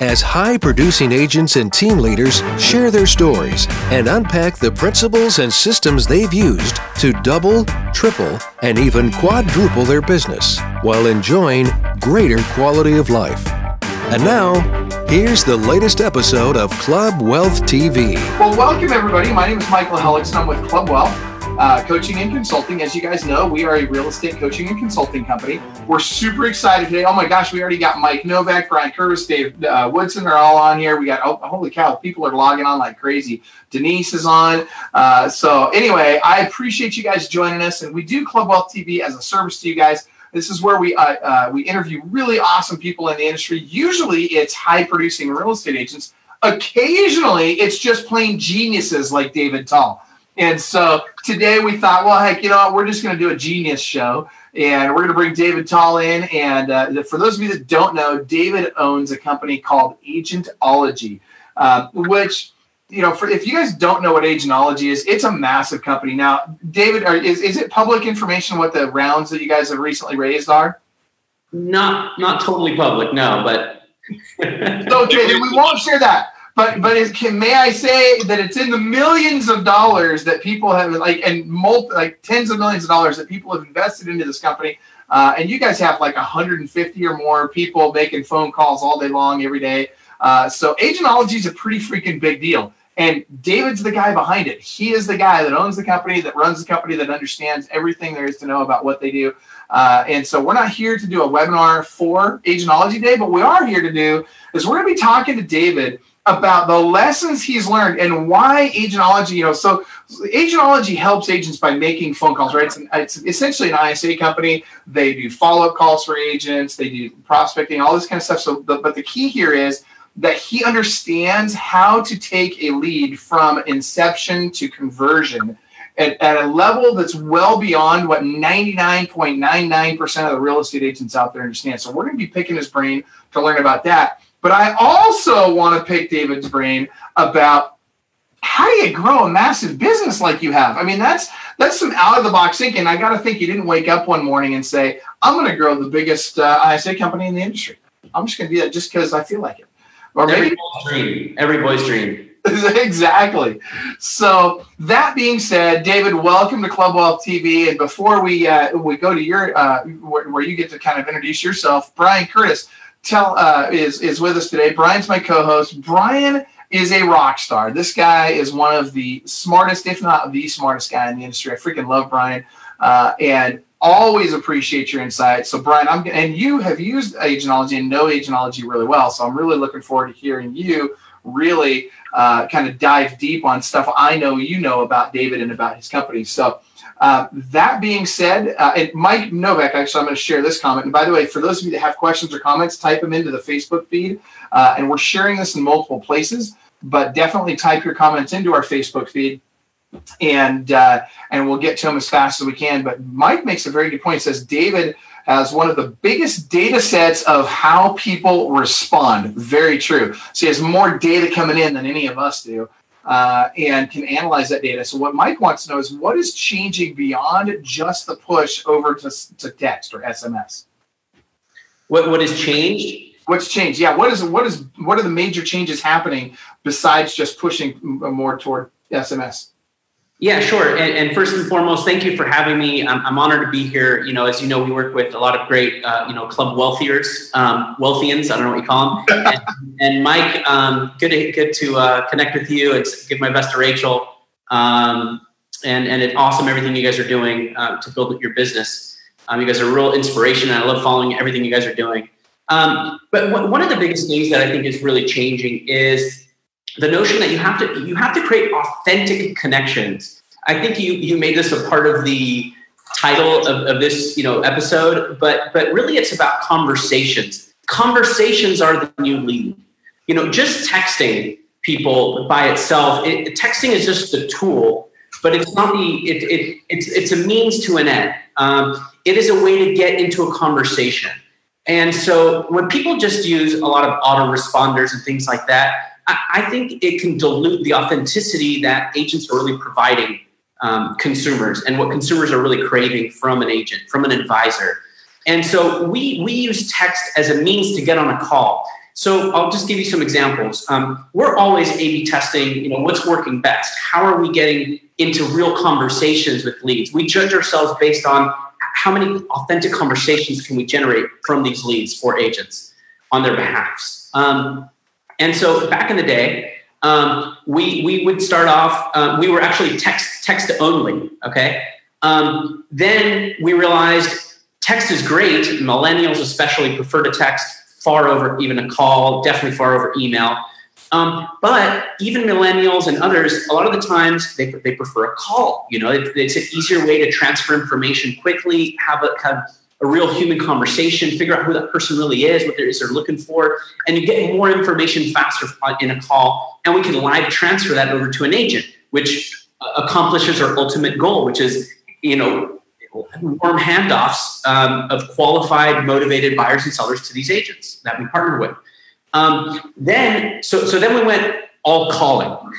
as high producing agents and team leaders share their stories and unpack the principles and systems they've used to double, triple, and even quadruple their business while enjoying greater quality of life. And now, here's the latest episode of Club Wealth TV. Well, welcome everybody. My name is Michael and I'm with Club Wealth. Uh, coaching and consulting. As you guys know, we are a real estate coaching and consulting company. We're super excited today. Oh my gosh, we already got Mike Novak, Brian Curtis, Dave uh, Woodson are all on here. We got, oh, holy cow, people are logging on like crazy. Denise is on. Uh, so, anyway, I appreciate you guys joining us. And we do Club Wealth TV as a service to you guys. This is where we uh, uh, we interview really awesome people in the industry. Usually, it's high producing real estate agents. Occasionally, it's just plain geniuses like David Tal. And so today we thought, well, heck, you know what? We're just going to do a genius show. And we're going to bring David Tal in. And uh, for those of you that don't know, David owns a company called Agentology, uh, which you know, for if you guys don't know what Agentology is, it's a massive company. Now, David, are, is is it public information what the rounds that you guys have recently raised are? Not not totally public, no, but so okay, we won't share that. But but is, can, may I say that it's in the millions of dollars that people have like and multi, like tens of millions of dollars that people have invested into this company. Uh, and you guys have like 150 or more people making phone calls all day long every day. Uh, so agentology is a pretty freaking big deal. And David's the guy behind it. He is the guy that owns the company, that runs the company, that understands everything there is to know about what they do. Uh, and so we're not here to do a webinar for Agentology Day, but we are here to do is we're going to be talking to David about the lessons he's learned and why agentology, you know, so agentology helps agents by making phone calls, right? It's, an, it's essentially an ISA company. They do follow up calls for agents, they do prospecting, all this kind of stuff. So, the, but the key here is that he understands how to take a lead from inception to conversion at, at a level that's well beyond what 99.99% of the real estate agents out there understand. So, we're going to be picking his brain to learn about that. But I also want to pick David's brain about how do you grow a massive business like you have? I mean, that's that's some out of the box thinking. I got to think you didn't wake up one morning and say, "I'm going to grow the biggest uh, ISA company in the industry." I'm just going to do that just because I feel like it. Or maybe every boy's dream. Every boy's dream. exactly. So that being said, David, welcome to Club Wealth TV. And before we uh, we go to your uh, where, where you get to kind of introduce yourself, Brian Curtis tell uh, is is with us today. Brian's my co-host. Brian is a rock star. This guy is one of the smartest, if not the smartest guy in the industry. I freaking love Brian, uh, and always appreciate your insight. So, Brian, I'm and you have used agentology and know agentology really well. So, I'm really looking forward to hearing you really uh, kind of dive deep on stuff I know you know about David and about his company. So. Uh, that being said, uh, and Mike Novak, actually, I'm going to share this comment. And by the way, for those of you that have questions or comments, type them into the Facebook feed. Uh, and we're sharing this in multiple places, but definitely type your comments into our Facebook feed. And uh, and we'll get to them as fast as we can. But Mike makes a very good point. He says David has one of the biggest data sets of how people respond. Very true. So he has more data coming in than any of us do uh, and can analyze that data. So what Mike wants to know is what is changing beyond just the push over to, to text or SMS? What what has changed? What's changed? Yeah. What is what is what are the major changes happening besides just pushing more toward SMS? Yeah, sure. And, and, first and foremost, thank you for having me. I'm, I'm, honored to be here. You know, as you know, we work with a lot of great, uh, you know, club wealthiers, um, wealthians. I don't know what you call them. and, and Mike, um, good to good to uh, connect with you and give my best to Rachel. Um, and and it's awesome everything you guys are doing uh, to build your business. Um, you guys are real inspiration, and I love following everything you guys are doing. Um, but w- one of the biggest things that I think is really changing is the notion that you have to you have to create authentic connections. I think you you made this a part of the title of, of this you know episode, but but really it's about conversations. Conversations are the new lead. You know, just texting people by itself, it, texting is just the tool, but it's not the it, it it's it's a means to an end. Um, it is a way to get into a conversation. And so when people just use a lot of autoresponders and things like that, I, think it can dilute the authenticity that agents are really providing um, consumers and what consumers are really craving from an agent, from an advisor. And so we we use text as a means to get on a call. So I'll just give you some examples. Um, we're always A/B testing. You know what's working best. How are we getting into real conversations with leads? We judge ourselves based on how many authentic conversations can we generate from these leads for agents on their behalfs. Um, and so back in the day, um, we we would start off. Uh, we were actually text text only. Okay. Um, then we realized text is great. Millennials especially prefer to text far over even a call. Definitely far over email. Um, but even millennials and others, a lot of the times they, they prefer a call. You know, it, it's an easier way to transfer information quickly, have a kind of a real human conversation, figure out who that person really is, what they're looking for, and you get more information faster in a call. And we can live transfer that over to an agent, which accomplishes our ultimate goal, which is, you know, warm handoffs um, of qualified, motivated buyers and sellers to these agents that we partner with. Um, then, so so then we went all calling.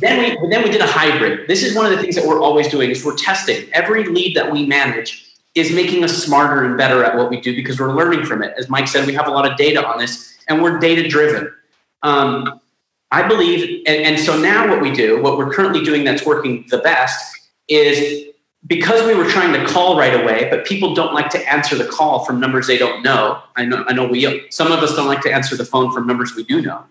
Then we then we did a hybrid. This is one of the things that we're always doing is we're testing every lead that we manage is making us smarter and better at what we do because we're learning from it. As Mike said, we have a lot of data on this, and we're data driven. Um, I believe, and, and so now what we do, what we're currently doing that's working the best is because we were trying to call right away, but people don't like to answer the call from numbers they don't know. I know, I know we, some of us don't like to answer the phone from numbers we do know.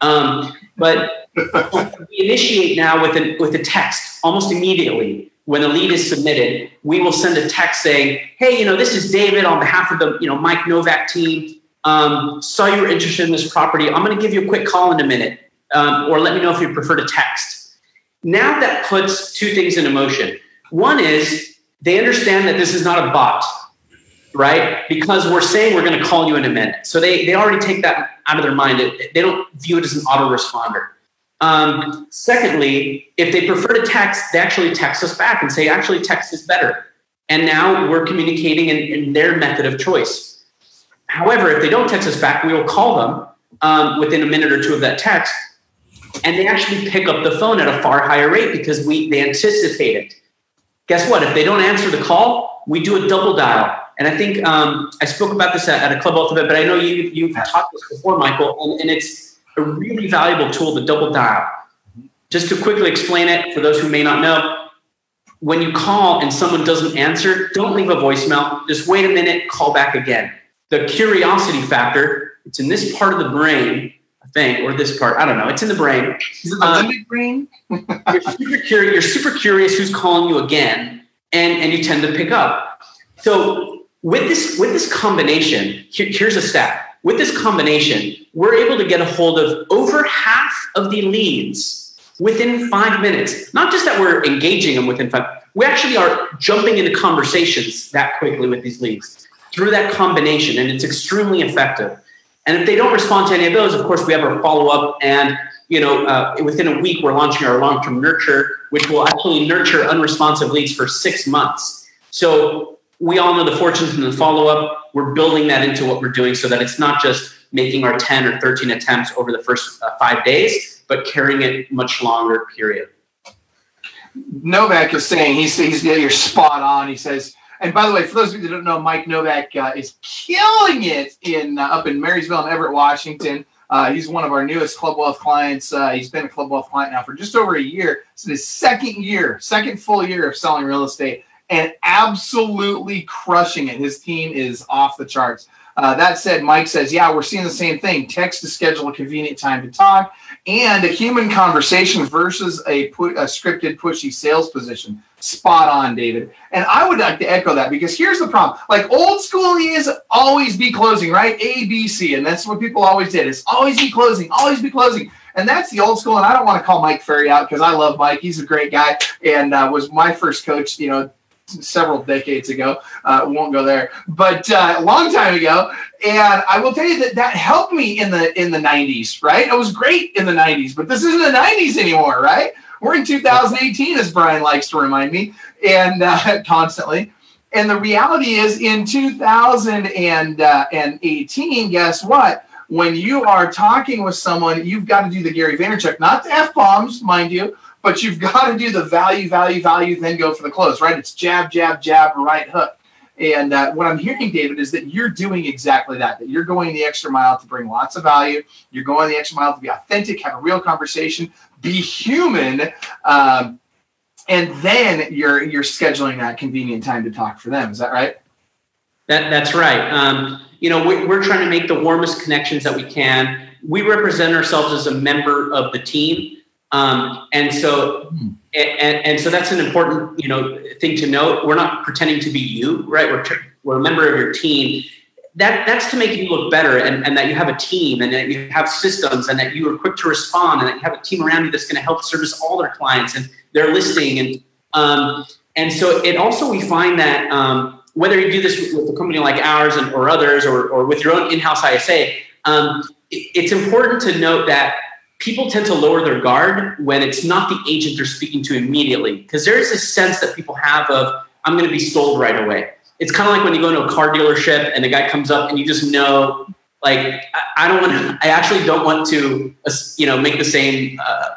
Um, but we initiate now with a, with a text almost immediately when the lead is submitted, we will send a text saying, "Hey, you know, this is David on behalf of the you know Mike Novak team. Um, saw you were interested in this property. I'm going to give you a quick call in a minute, um, or let me know if you prefer to text." Now that puts two things into motion. One is they understand that this is not a bot, right? Because we're saying we're going to call you in a minute, so they they already take that out of their mind. They don't view it as an autoresponder. Um, secondly, if they prefer to text, they actually text us back and say, actually, text is better. And now we're communicating in, in their method of choice. However, if they don't text us back, we will call them um, within a minute or two of that text, and they actually pick up the phone at a far higher rate because we they anticipate it. Guess what? If they don't answer the call, we do a double dial. And I think um, I spoke about this at, at a club ultimate, but I know you you've talked this before, Michael, and, and it's a really valuable tool the double dial. Just to quickly explain it for those who may not know, when you call and someone doesn't answer, don't leave a voicemail. Just wait a minute, call back again. The curiosity factor, it's in this part of the brain, I think, or this part, I don't know, it's in the brain. Is it the um, limbic brain? you're, super curious, you're super curious who's calling you again, and, and you tend to pick up. So with this, with this combination, here, here's a stat. With this combination, we're able to get a hold of over half of the leads within five minutes. Not just that we're engaging them within five, we actually are jumping into conversations that quickly with these leads through that combination, and it's extremely effective. And if they don't respond to any of those, of course, we have our follow up, and you know, uh, within a week, we're launching our long term nurture, which will actually nurture unresponsive leads for six months. So we all know the fortunes and the follow up. We're building that into what we're doing so that it's not just making our 10 or 13 attempts over the first uh, five days, but carrying it much longer period. Novak is saying he's, he's you're spot on. He says, and by the way, for those of you that don't know, Mike Novak uh, is killing it in uh, up in Marysville and Everett, Washington. Uh, he's one of our newest Club Wealth clients. Uh, he's been a Club Wealth client now for just over a year. It's his second year, second full year of selling real estate, and absolutely crushing it. His team is off the charts. Uh, that said, Mike says, yeah, we're seeing the same thing. Text to schedule a convenient time to talk and a human conversation versus a, pu- a scripted, pushy sales position. Spot on, David. And I would like to echo that because here's the problem. Like old school is always be closing, right? A, B, C. And that's what people always did is always be closing, always be closing. And that's the old school. And I don't want to call Mike Ferry out because I love Mike. He's a great guy and uh, was my first coach, you know, several decades ago. Uh, won't go there, but uh, a long time ago. And I will tell you that that helped me in the in the 90s. Right, it was great in the 90s, but this isn't the 90s anymore. Right, we're in 2018, as Brian likes to remind me, and uh, constantly. And the reality is, in 2018, guess what? When you are talking with someone, you've got to do the Gary Vaynerchuk, not the F bombs, mind you, but you've got to do the value, value, value, then go for the close, right? It's jab, jab, jab, right hook. And uh, what I'm hearing, David, is that you're doing exactly that. That you're going the extra mile to bring lots of value. You're going the extra mile to be authentic, have a real conversation, be human, um, and then you're you're scheduling that convenient time to talk for them. Is that right? That that's right. Um, you know, we, we're trying to make the warmest connections that we can. We represent ourselves as a member of the team, um, and so hmm. and, and so that's an important you know thing to note. We're not pretending to be you, right? We're we're a member of your team. That that's to make you look better, and, and that you have a team, and that you have systems, and that you are quick to respond, and that you have a team around you that's going to help service all their clients, and they're listening and um, and so it also we find that um, whether you do this with a company like ours and, or others or, or with your own in-house ISA, um, it, it's important to note that people tend to lower their guard when it's not the agent they're speaking to immediately because there is a sense that people have of I'm going to be sold right away. It's kind of like when you go into a car dealership and the guy comes up and you just know, like I, don't want. I actually don't want to, you know, make the same uh,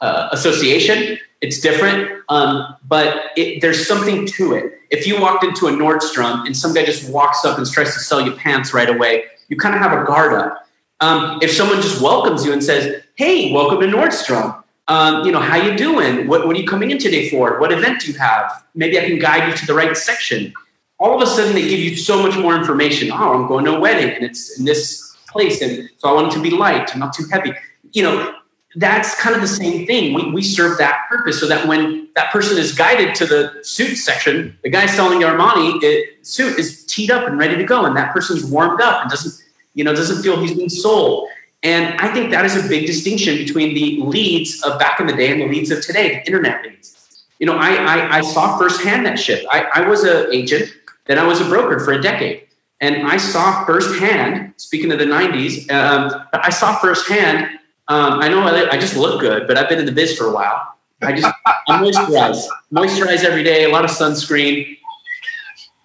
uh, association it's different, um, but it, there's something to it. If you walked into a Nordstrom and some guy just walks up and tries to sell you pants right away, you kind of have a guard up. Um, if someone just welcomes you and says, "Hey, welcome to Nordstrom," um, you know, how you doing? What, what are you coming in today for? What event do you have? Maybe I can guide you to the right section. All of a sudden, they give you so much more information. Oh, I'm going to a wedding, and it's in this place, and so I want it to be light and not too heavy. You know, that's kind of the same thing. We, we serve that purpose so that when that person is guided to the suit section, the guy selling the Armani it, suit is teed up and ready to go, and that person's warmed up and doesn't, you know, doesn't feel he's being sold. And I think that is a big distinction between the leads of back in the day and the leads of today, the internet leads. You know, I, I, I saw firsthand that shift. I, I was an agent, then I was a broker for a decade. And I saw firsthand, speaking of the 90s, um, I saw firsthand um, I know I, I, just look good, but I've been in the biz for a while. I just I moisturize, moisturize every day, a lot of sunscreen,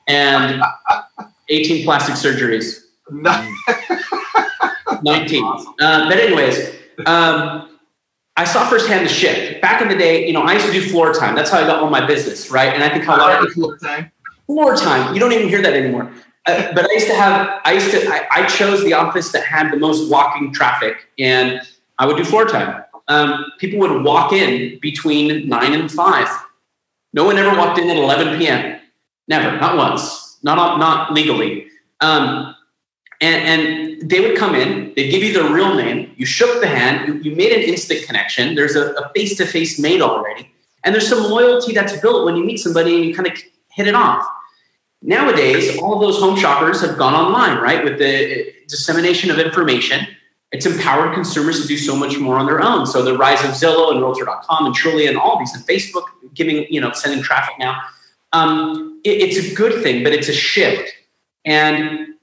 and 18 plastic surgeries. 19. Uh, but anyways, um, I saw firsthand the shift. Back in the day, you know, I used to do floor time. That's how I got all my business, right? And I think how a lot of floor time. Floor time. You don't even hear that anymore. Uh, but I used to have. I used to. I, I chose the office that had the most walking traffic, and I would do floor time. Um, people would walk in between nine and five. No one ever walked in at 11 p.m. Never, not once, not not legally. Um, and, and, they would come in, they'd give you their real name, you shook the hand, you, you made an instant connection. There's a face to face made already. And there's some loyalty that's built when you meet somebody and you kind of hit it off. Nowadays, all those home shoppers have gone online, right? With the dissemination of information it's empowered consumers to do so much more on their own. So the rise of Zillow and Realtor.com and Trulia and all these and Facebook giving, you know, sending traffic now. Um, it, it's a good thing, but it's a shift. And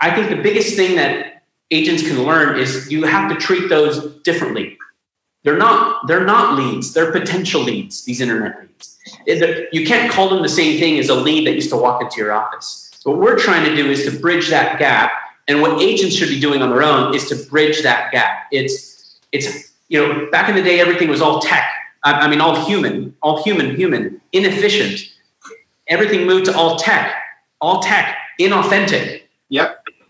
I think the biggest thing that agents can learn is you have to treat those differently. They're not they're not leads. They're potential leads. These internet leads. You can't call them the same thing as a lead that used to walk into your office. What we're trying to do is to bridge that gap and what agents should be doing on their own is to bridge that gap. It's it's you know back in the day everything was all tech. I, I mean all human, all human, human, inefficient. Everything moved to all tech, all tech, inauthentic.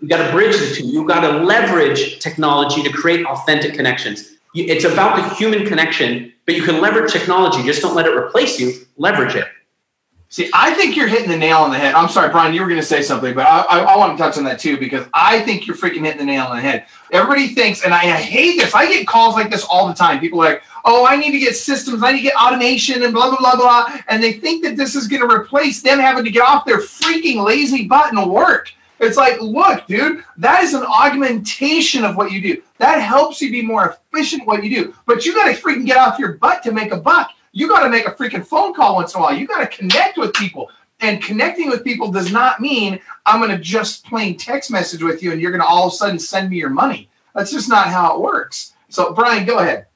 You got to bridge the two. You got to leverage technology to create authentic connections. It's about the human connection, but you can leverage technology. Just don't let it replace you. Leverage it. See, I think you're hitting the nail on the head. I'm sorry, Brian, you were going to say something, but I, I, I, want to touch on that too because I think you're freaking hitting the nail on the head. Everybody thinks, and I, I hate this. I get calls like this all the time. People are like, "Oh, I need to get systems. I need to get automation and blah blah blah blah," and they think that this is going to replace them having to get off their freaking lazy butt and work. It's like, look, dude, that is an augmentation of what you do. That helps you be more efficient what you do. But you got to freaking get off your butt to make a buck. You got to make a freaking phone call once in a while. You got to connect with people. And connecting with people does not mean I'm going to just plain text message with you and you're going to all of a sudden send me your money. That's just not how it works. So, Brian, go ahead.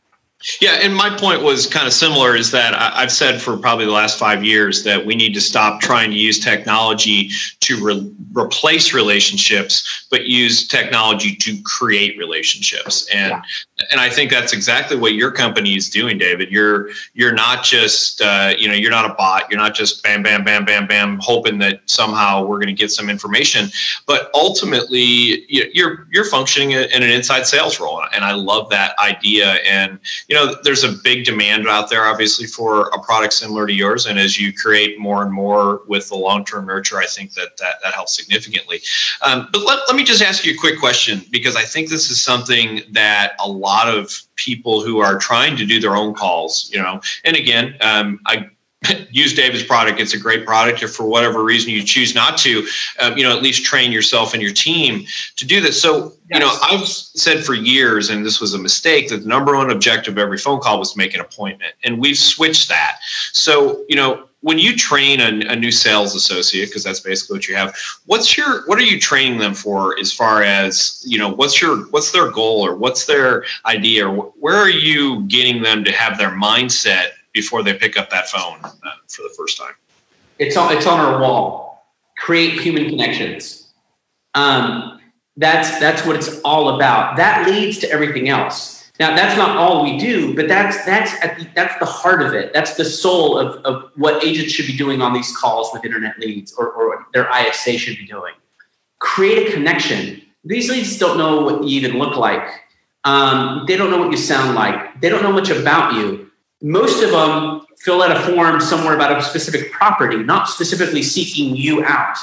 Yeah, and my point was kind of similar is that I've said for probably the last five years that we need to stop trying to use technology to re- replace relationships, but use technology to create relationships. And yeah. and I think that's exactly what your company is doing, David. You're you're not just uh, you know you're not a bot. You're not just bam bam bam bam bam hoping that somehow we're going to get some information, but ultimately you're you're functioning in an inside sales role, and I love that idea. And you know, there's a big demand out there, obviously, for a product similar to yours. And as you create more and more with the long-term nurture, I think that that, that helps significantly. Um, but let, let me just ask you a quick question because I think this is something that a lot of people who are trying to do their own calls, you know, and again, um, I use David's product. It's a great product. If for whatever reason you choose not to, um, you know, at least train yourself and your team to do this. So, yes. you know, I've said for years, and this was a mistake, that the number one objective of every phone call was to make an appointment. And we've switched that. So, you know, when you train a, a new sales associate, because that's basically what you have, what's your what are you training them for as far as, you know, what's your what's their goal or what's their idea? Or where are you getting them to have their mindset before they pick up that phone uh, for the first time. It's on, it's on our wall. Create human connections. Um, that's that's what it's all about. That leads to everything else. Now that's not all we do, but that's that's the, that's the heart of it. That's the soul of, of what agents should be doing on these calls with internet leads or, or their ISA should be doing. Create a connection. These leads don't know what you even look like. Um, they don't know what you sound like. They don't know much about you most of them fill out a form somewhere about a specific property, not specifically seeking you out.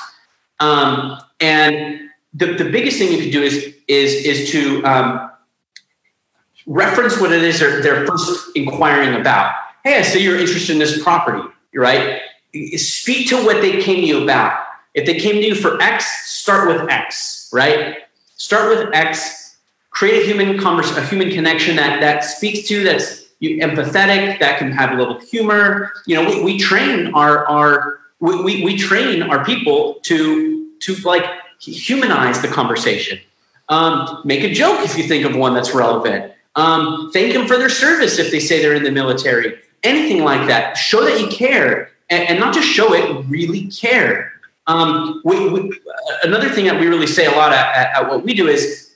Um, and the, the biggest thing you can do is is is to um, reference what it is they're, they're first inquiring about. Hey, I see you're interested in this property, right? Speak to what they came to you about. If they came to you for X, start with X, right? Start with X. Create a human converse, a human connection that that speaks to that's you, empathetic, that can have a little humor. You know, we, we train our our we, we, we train our people to to like humanize the conversation. Um, make a joke if you think of one that's relevant. Um, thank them for their service if they say they're in the military. Anything like that. Show that you care, and, and not just show it, really care. Um, we, we, another thing that we really say a lot at, at, at what we do is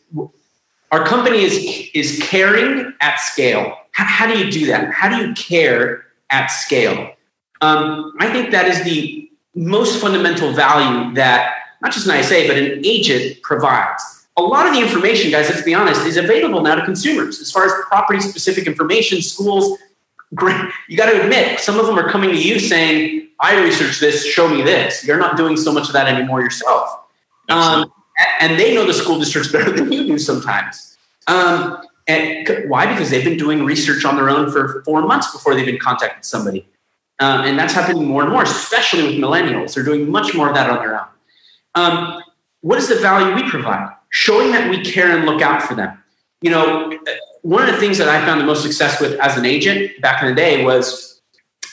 our company is is caring at scale how, how do you do that? How do you care at scale? Um, I think that is the most fundamental value that not just an ISA, but an agent provides. A lot of the information, guys, let's be honest, is available now to consumers. As far as property specific information, schools, you got to admit, some of them are coming to you saying, I researched this, show me this. You're not doing so much of that anymore yourself. Um, and they know the school districts better than you do sometimes. Um, and why? Because they've been doing research on their own for four months before they've been contacted somebody. Um, and that's happening more and more, especially with millennials. They're doing much more of that on their own. Um, what is the value we provide? Showing that we care and look out for them. You know, one of the things that I found the most success with as an agent back in the day was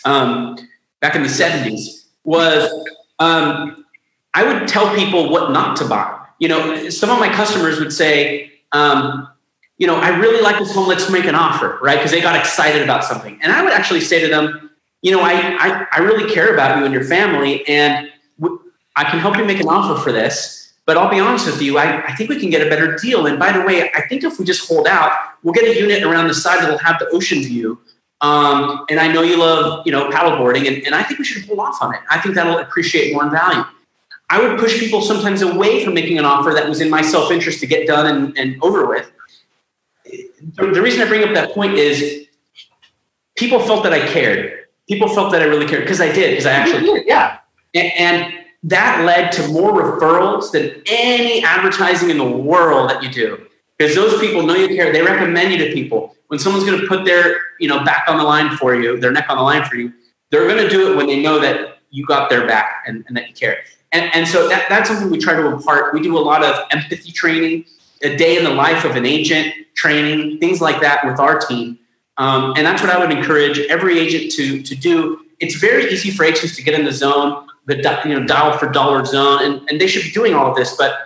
um, back in the 70s was um, I would tell people what not to buy. You know, some of my customers would say, um, you know, I really like this home. Let's make an offer, right? Because they got excited about something. And I would actually say to them, you know, I, I, I really care about you and your family, and I can help you make an offer for this. But I'll be honest with you, I, I think we can get a better deal. And by the way, I think if we just hold out, we'll get a unit around the side that'll have the ocean view. Um, and I know you love, you know, paddleboarding, and, and I think we should hold off on it. I think that'll appreciate more in value. I would push people sometimes away from making an offer that was in my self interest to get done and, and over with the, the reason I bring up that point is people felt that I cared. People felt that I really cared because I did, because I actually did, yeah. And, and that led to more referrals than any advertising in the world that you do. Because those people know you care. They recommend you to people. When someone's going to put their, you know, back on the line for you, their neck on the line for you, they're going to do it when they know that you got their back and, and that you care. And, and so that, that's something we try to impart. We do a lot of empathy training, a day in the life of an agent, training, things like that with our team. Um, and that's what I would encourage every agent to, to do. It's very easy for agents to get in the zone, the you know, dial for dollar zone, and, and they should be doing all of this. But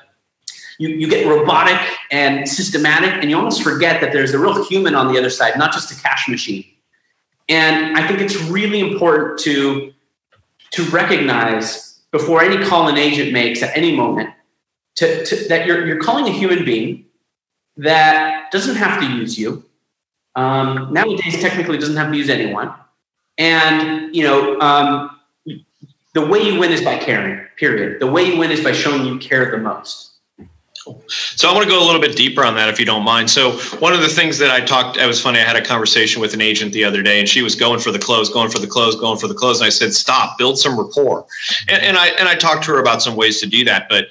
you, you get robotic and systematic, and you almost forget that there's a real human on the other side, not just a cash machine. And I think it's really important to, to recognize before any call an agent makes at any moment to, to, that you're, you're calling a human being that doesn't have to use you. Um, nowadays, technically, doesn't have to use anyone. And you know, um, the way you win is by caring. Period. The way you win is by showing you care the most. So I want to go a little bit deeper on that, if you don't mind. So one of the things that I talked, it was funny. I had a conversation with an agent the other day, and she was going for the close, going for the close, going for the close. And I said, "Stop, build some rapport." And, and I and I talked to her about some ways to do that. But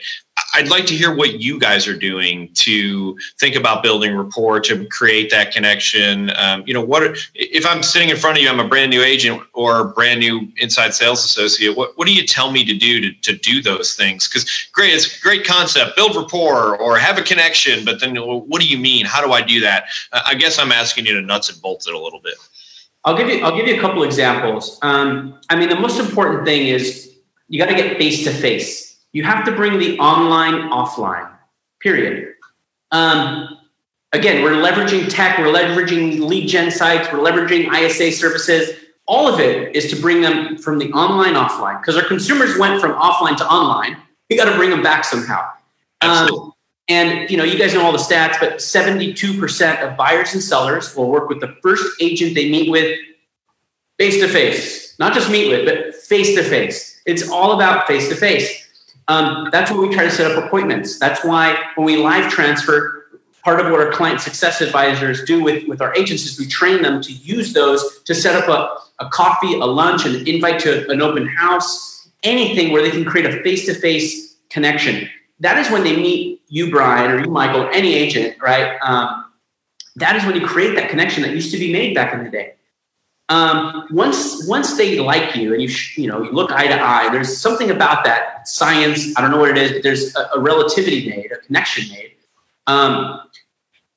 I'd like to hear what you guys are doing to think about building rapport to create that connection. Um, you know, what if I'm sitting in front of you? I'm a brand new agent or a brand new inside sales associate. What what do you tell me to do to, to do those things? Because great, it's a great concept. Build rapport or have a connection, but then what do you mean? How do I do that? Uh, I guess I'm asking you to nuts and bolts it a little bit. I'll give you I'll give you a couple examples. Um, I mean, the most important thing is you got to get face to face you have to bring the online offline, period. Um, again, we're leveraging tech, we're leveraging lead gen sites, we're leveraging ISA services. All of it is to bring them from the online offline because our consumers went from offline to online. We got to bring them back somehow. Um, and you know, you guys know all the stats, but 72% of buyers and sellers will work with the first agent they meet with face to face. Not just meet with, but face to face. It's all about face to face. Um, that's why we try to set up appointments. That's why when we live transfer, part of what our client success advisors do with, with our agents is we train them to use those to set up a, a coffee, a lunch, an invite to an open house, anything where they can create a face to face connection. That is when they meet you, Brian, or you, Michael, any agent, right? Um, that is when you create that connection that used to be made back in the day um, once once they like you and you sh- you know you look eye to eye, there's something about that science. I don't know what it is, but there's a, a relativity made, a connection made. Um,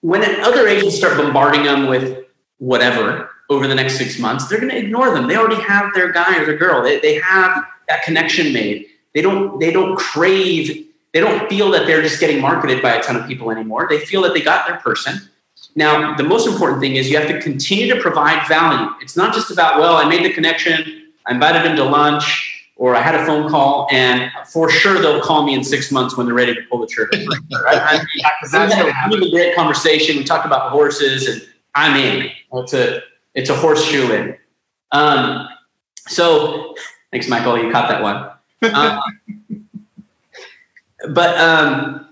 when other agents start bombarding them with whatever over the next six months, they're going to ignore them. They already have their guy or their girl. They, they have that connection made. They don't they don't crave. They don't feel that they're just getting marketed by a ton of people anymore. They feel that they got their person now, the most important thing is you have to continue to provide value. It's not just about, well, I made the connection, I invited them to lunch, or I had a phone call, and for sure they'll call me in six months when they're ready to pull the trigger. right? that's going to happen. a great conversation. We talked about horses, and I'm in. It's a it's a horseshoe in. Um, so thanks, Michael. You caught that one. Um, but um,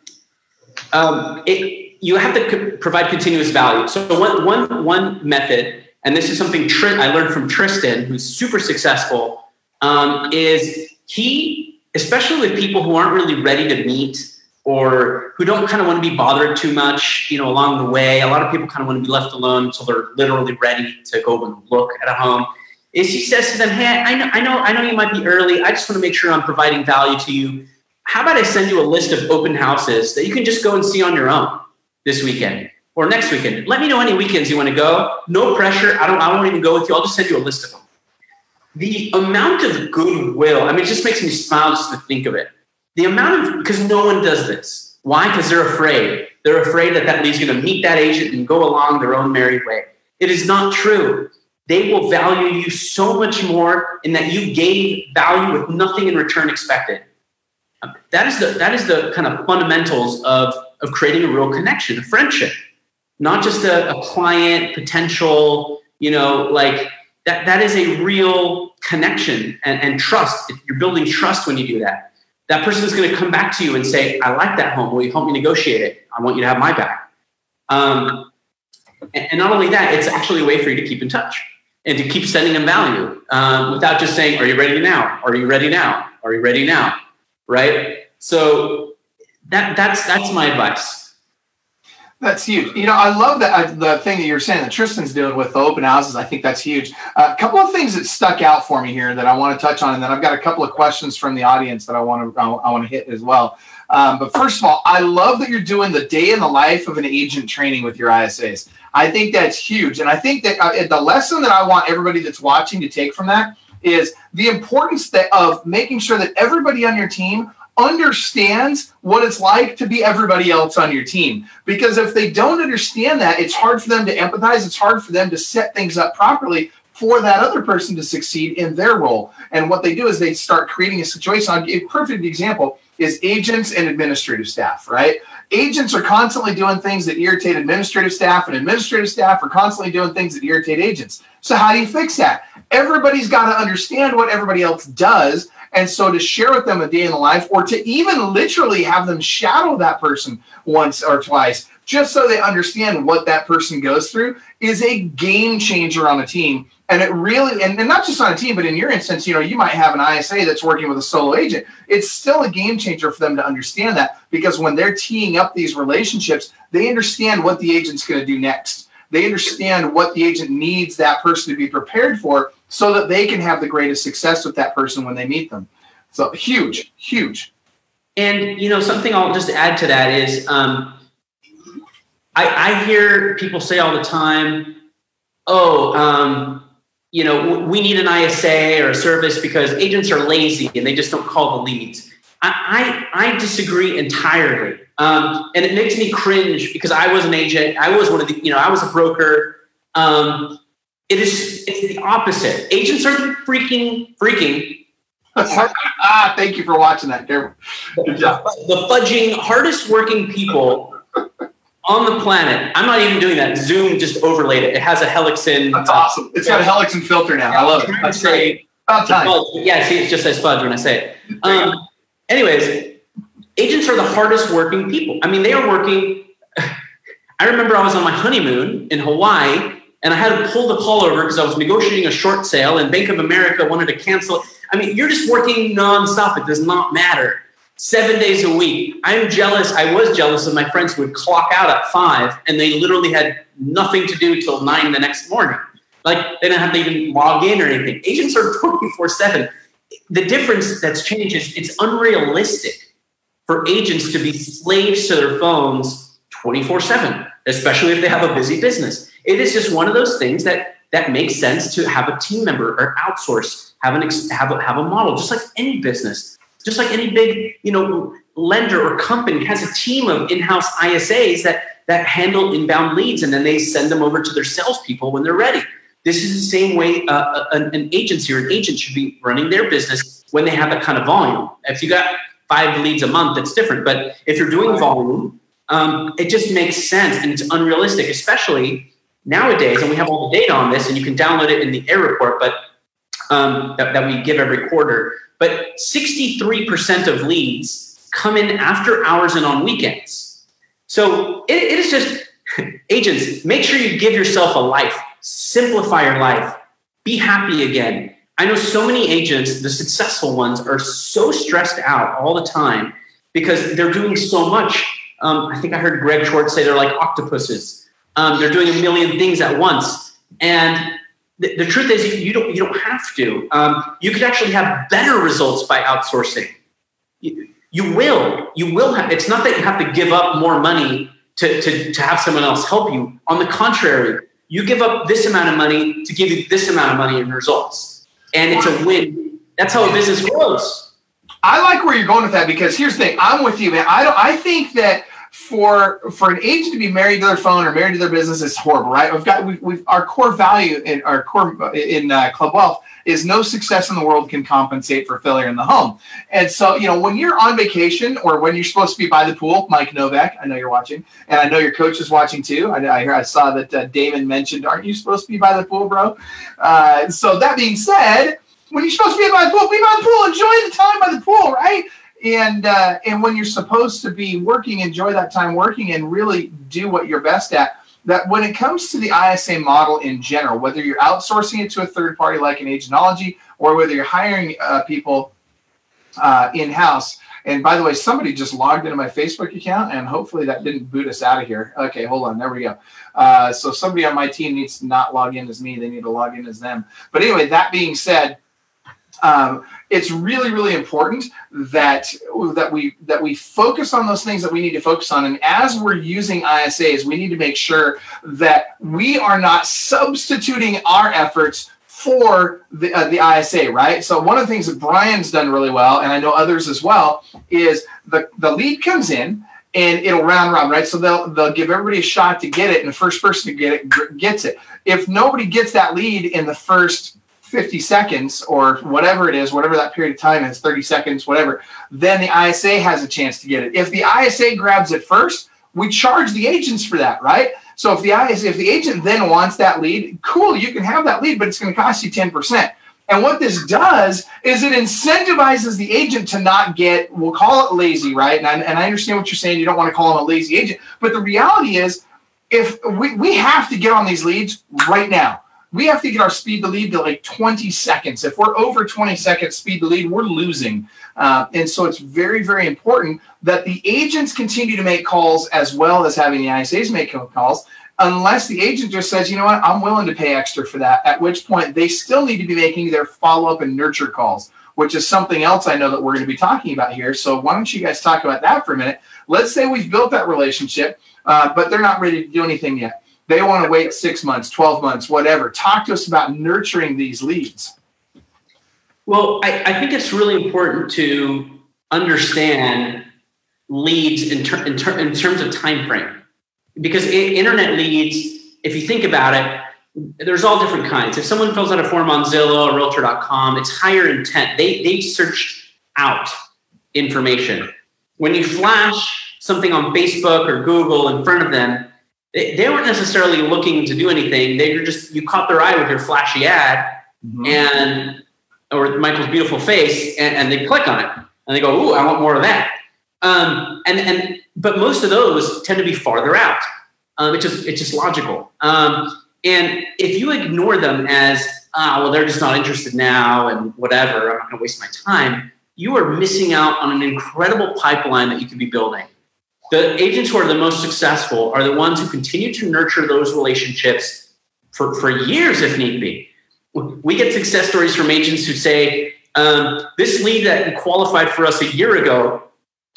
um, it you have to provide continuous value. So one, one, one method, and this is something Tr- I learned from Tristan, who's super successful, um, is he, especially with people who aren't really ready to meet or who don't kind of want to be bothered too much, you know, along the way. A lot of people kind of want to be left alone until they're literally ready to go and look at a home. Is he says to them, "Hey, I know, I know, I know you might be early. I just want to make sure I'm providing value to you. How about I send you a list of open houses that you can just go and see on your own?" This weekend or next weekend. Let me know any weekends you want to go. No pressure. I don't. I won't even go with you. I'll just send you a list of them. The amount of goodwill. I mean, it just makes me smile just to think of it. The amount of because no one does this. Why? Because they're afraid. They're afraid that that lead's going to meet that agent and go along their own merry way. It is not true. They will value you so much more in that you gave value with nothing in return expected. That is the that is the kind of fundamentals of of creating a real connection, a friendship, not just a, a client potential, you know, like that, that is a real connection and, and trust. You're building trust when you do that. That person is going to come back to you and say, I like that home. Will you help me negotiate it? I want you to have my back. Um, and, and, not only that, it's actually a way for you to keep in touch and to keep sending them value um, without just saying, Are you ready now? Are you ready now? Are you ready now? Right? So that that's that's my advice. That's huge. You know, I love that uh, the thing that you're saying that Tristan's doing with the open houses. I think that's huge. Uh, a couple of things that stuck out for me here that I want to touch on, and then I've got a couple of questions from the audience that I want to I, I want to hit as well. Um, but first of all, I love that you're doing the day in the life of an agent training with your ISAs. I think that's huge, and I think that uh, the lesson that I want everybody that's watching to take from that is the importance that, of making sure that everybody on your team understands what it's like to be everybody else on your team. Because if they don't understand that, it's hard for them to empathize. It's hard for them to set things up properly for that other person to succeed in their role. And what they do is they start creating a situation. A perfect example is agents and administrative staff, right? Agents are constantly doing things that irritate administrative staff, and administrative staff are constantly doing things that irritate agents. So, how do you fix that? Everybody's got to understand what everybody else does. And so, to share with them a day in the life, or to even literally have them shadow that person once or twice, just so they understand what that person goes through, is a game changer on a team. And it really and, and, not just on a team but in your instance you know you might have an isa that's working with a solo agent. It's still a game changer for them to understand that because when they're teeing up these relationships they understand what the agent's going to do next. They understand what the agent needs that person to be prepared for so that they can have the greatest success with that person when they meet them so huge huge and you know something i'll just add to that is um, I, I hear people say all the time oh um, you know, we need an ISA or a service because agents are lazy and they just don't call the leads. I, I, I disagree entirely. Um, and it makes me cringe because I was an agent. I was one of the, you know, I was a broker. Um, it is, it's the opposite. Agents are freaking, freaking. ah, thank you for watching that. Good job. The fudging, hardest working people on the planet. I'm not even doing that. Zoom just overlaid it. It has a Helixin. That's awesome. It's got a Helixin filter now. I love it. That's great. About time. Yeah, see, it just says fudge when I say it. Um, anyways, agents are the hardest working people. I mean, they are working. I remember I was on my honeymoon in Hawaii and I had to pull the call over because I was negotiating a short sale and Bank of America wanted to cancel. I mean, you're just working nonstop. It does not matter seven days a week. I'm jealous. I was jealous of my friends who would clock out at five and they literally had nothing to do till nine the next morning. Like they didn't have to even log in or anything. Agents are 24 7. The difference that's changed is it's unrealistic for agents to be slaves to their phones 24 7, especially if they have a busy business. It is just one of those things that that makes sense to have a team member or outsource, have an have a, have a model, just like any business just like any big, you know, lender or company has a team of in-house ISAs that that handle inbound leads, and then they send them over to their salespeople when they're ready. This is the same way uh, an, an agency or an agent should be running their business when they have that kind of volume. If you got five leads a month, that's different. But if you're doing volume, um, it just makes sense and it's unrealistic, especially nowadays. And we have all the data on this, and you can download it in the AIR report, but um, that, that we give every quarter. But 63% of leads come in after hours and on weekends. So it, it is just agents, make sure you give yourself a life, simplify your life, be happy again. I know so many agents, the successful ones, are so stressed out all the time because they're doing so much. Um, I think I heard Greg Schwartz say they're like octopuses. Um, they're doing a million things at once. And the, the truth is you don't you don't have to. Um, you could actually have better results by outsourcing. You, you will. You will have. It's not that you have to give up more money to, to, to have someone else help you. On the contrary, you give up this amount of money to give you this amount of money in results, and it's a win. That's how a business grows. I like where you're going with that because here's the thing. I'm with you, man. I don't. I think that for for an agent to be married to their phone or married to their business is horrible, right? We've got we've, we've our core value in our core in uh, Club Wealth is no success in the world can compensate for failure in the home. And so, you know, when you're on vacation or when you're supposed to be by the pool, Mike Novak, I know you're watching, and I know your coach is watching too. I, I, I saw that uh, Damon mentioned, aren't you supposed to be by the pool, bro? Uh, so that being said, when you're supposed to be by the pool, be by the pool, enjoy the time by the pool, right? And uh, and when you're supposed to be working, enjoy that time working and really do what you're best at. That when it comes to the ISA model in general, whether you're outsourcing it to a third party like an Agentology or whether you're hiring uh, people uh, in house. And by the way, somebody just logged into my Facebook account, and hopefully that didn't boot us out of here. Okay, hold on. There we go. Uh, so somebody on my team needs to not log in as me; they need to log in as them. But anyway, that being said, um, it's really really important that that we that we focus on those things that we need to focus on and as we're using isas we need to make sure that we are not substituting our efforts for the, uh, the ISA, right? So one of the things that Brian's done really well, and I know others as well, is the, the lead comes in and it'll round robin, right? So they'll they'll give everybody a shot to get it, and the first person to get it gets it. If nobody gets that lead in the first 50 seconds or whatever it is, whatever that period of time is, 30 seconds, whatever, then the ISA has a chance to get it. If the ISA grabs it first, we charge the agents for that, right? So if the ISA, if the agent then wants that lead, cool, you can have that lead, but it's going to cost you 10%. And what this does is it incentivizes the agent to not get, we'll call it lazy, right? And I, and I understand what you're saying. You don't want to call them a lazy agent. But the reality is, if we, we have to get on these leads right now, we have to get our speed to lead to like 20 seconds. If we're over 20 seconds speed to lead, we're losing. Uh, and so it's very, very important that the agents continue to make calls as well as having the ISAs make calls unless the agent just says, you know what, I'm willing to pay extra for that, at which point they still need to be making their follow up and nurture calls, which is something else I know that we're going to be talking about here. So why don't you guys talk about that for a minute? Let's say we've built that relationship, uh, but they're not ready to do anything yet. They want to wait six months, 12 months, whatever. Talk to us about nurturing these leads. Well, I, I think it's really important to understand leads in, ter- in, ter- in terms of time frame because internet leads, if you think about it, there's all different kinds. If someone fills out a form on Zillow or Realtor.com, it's higher intent. They they searched out information. When you flash something on Facebook or Google in front of them, they, they weren't necessarily looking to do anything. They were just you caught their eye with your flashy ad mm-hmm. and or Michael's beautiful face, and, and, they click on it and they go, "Ooh, I want more of that." Um, and and but most of those tend to be farther out. Um, it's just it's just logical. Um, and if you ignore them as ah, well, they're just not interested now, and whatever, I'm not going to waste my time. You are missing out on an incredible pipeline that you could be building. The agents who are the most successful are the ones who continue to nurture those relationships for, for years, if need be. We get success stories from agents who say, um, This lead that qualified for us a year ago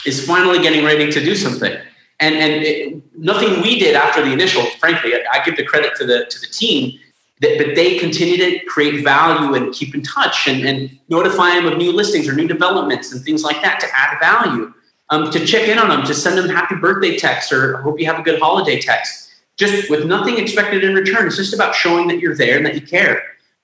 is finally getting ready to do something. And, and it, nothing we did after the initial, frankly, I, I give the credit to the, to the team, that, but they continue to create value and keep in touch and, and notify them of new listings or new developments and things like that to add value. Um, to check in on them, to send them happy birthday texts or hope you have a good holiday text, just with nothing expected in return. It's just about showing that you're there and that you care.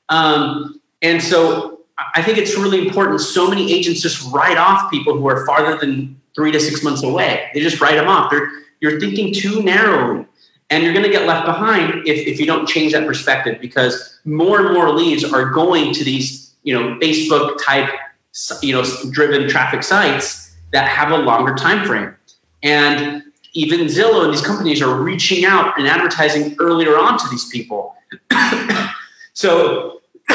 Um, and so I think it's really important. So many agents just write off people who are farther than three to six months away. They just write them off. They're, you're thinking too narrowly. And you're going to get left behind if, if you don't change that perspective because more and more leads are going to these, you know, Facebook type, you know, driven traffic sites that have a longer time frame. And even Zillow and these companies are reaching out and advertising earlier on to these people. so,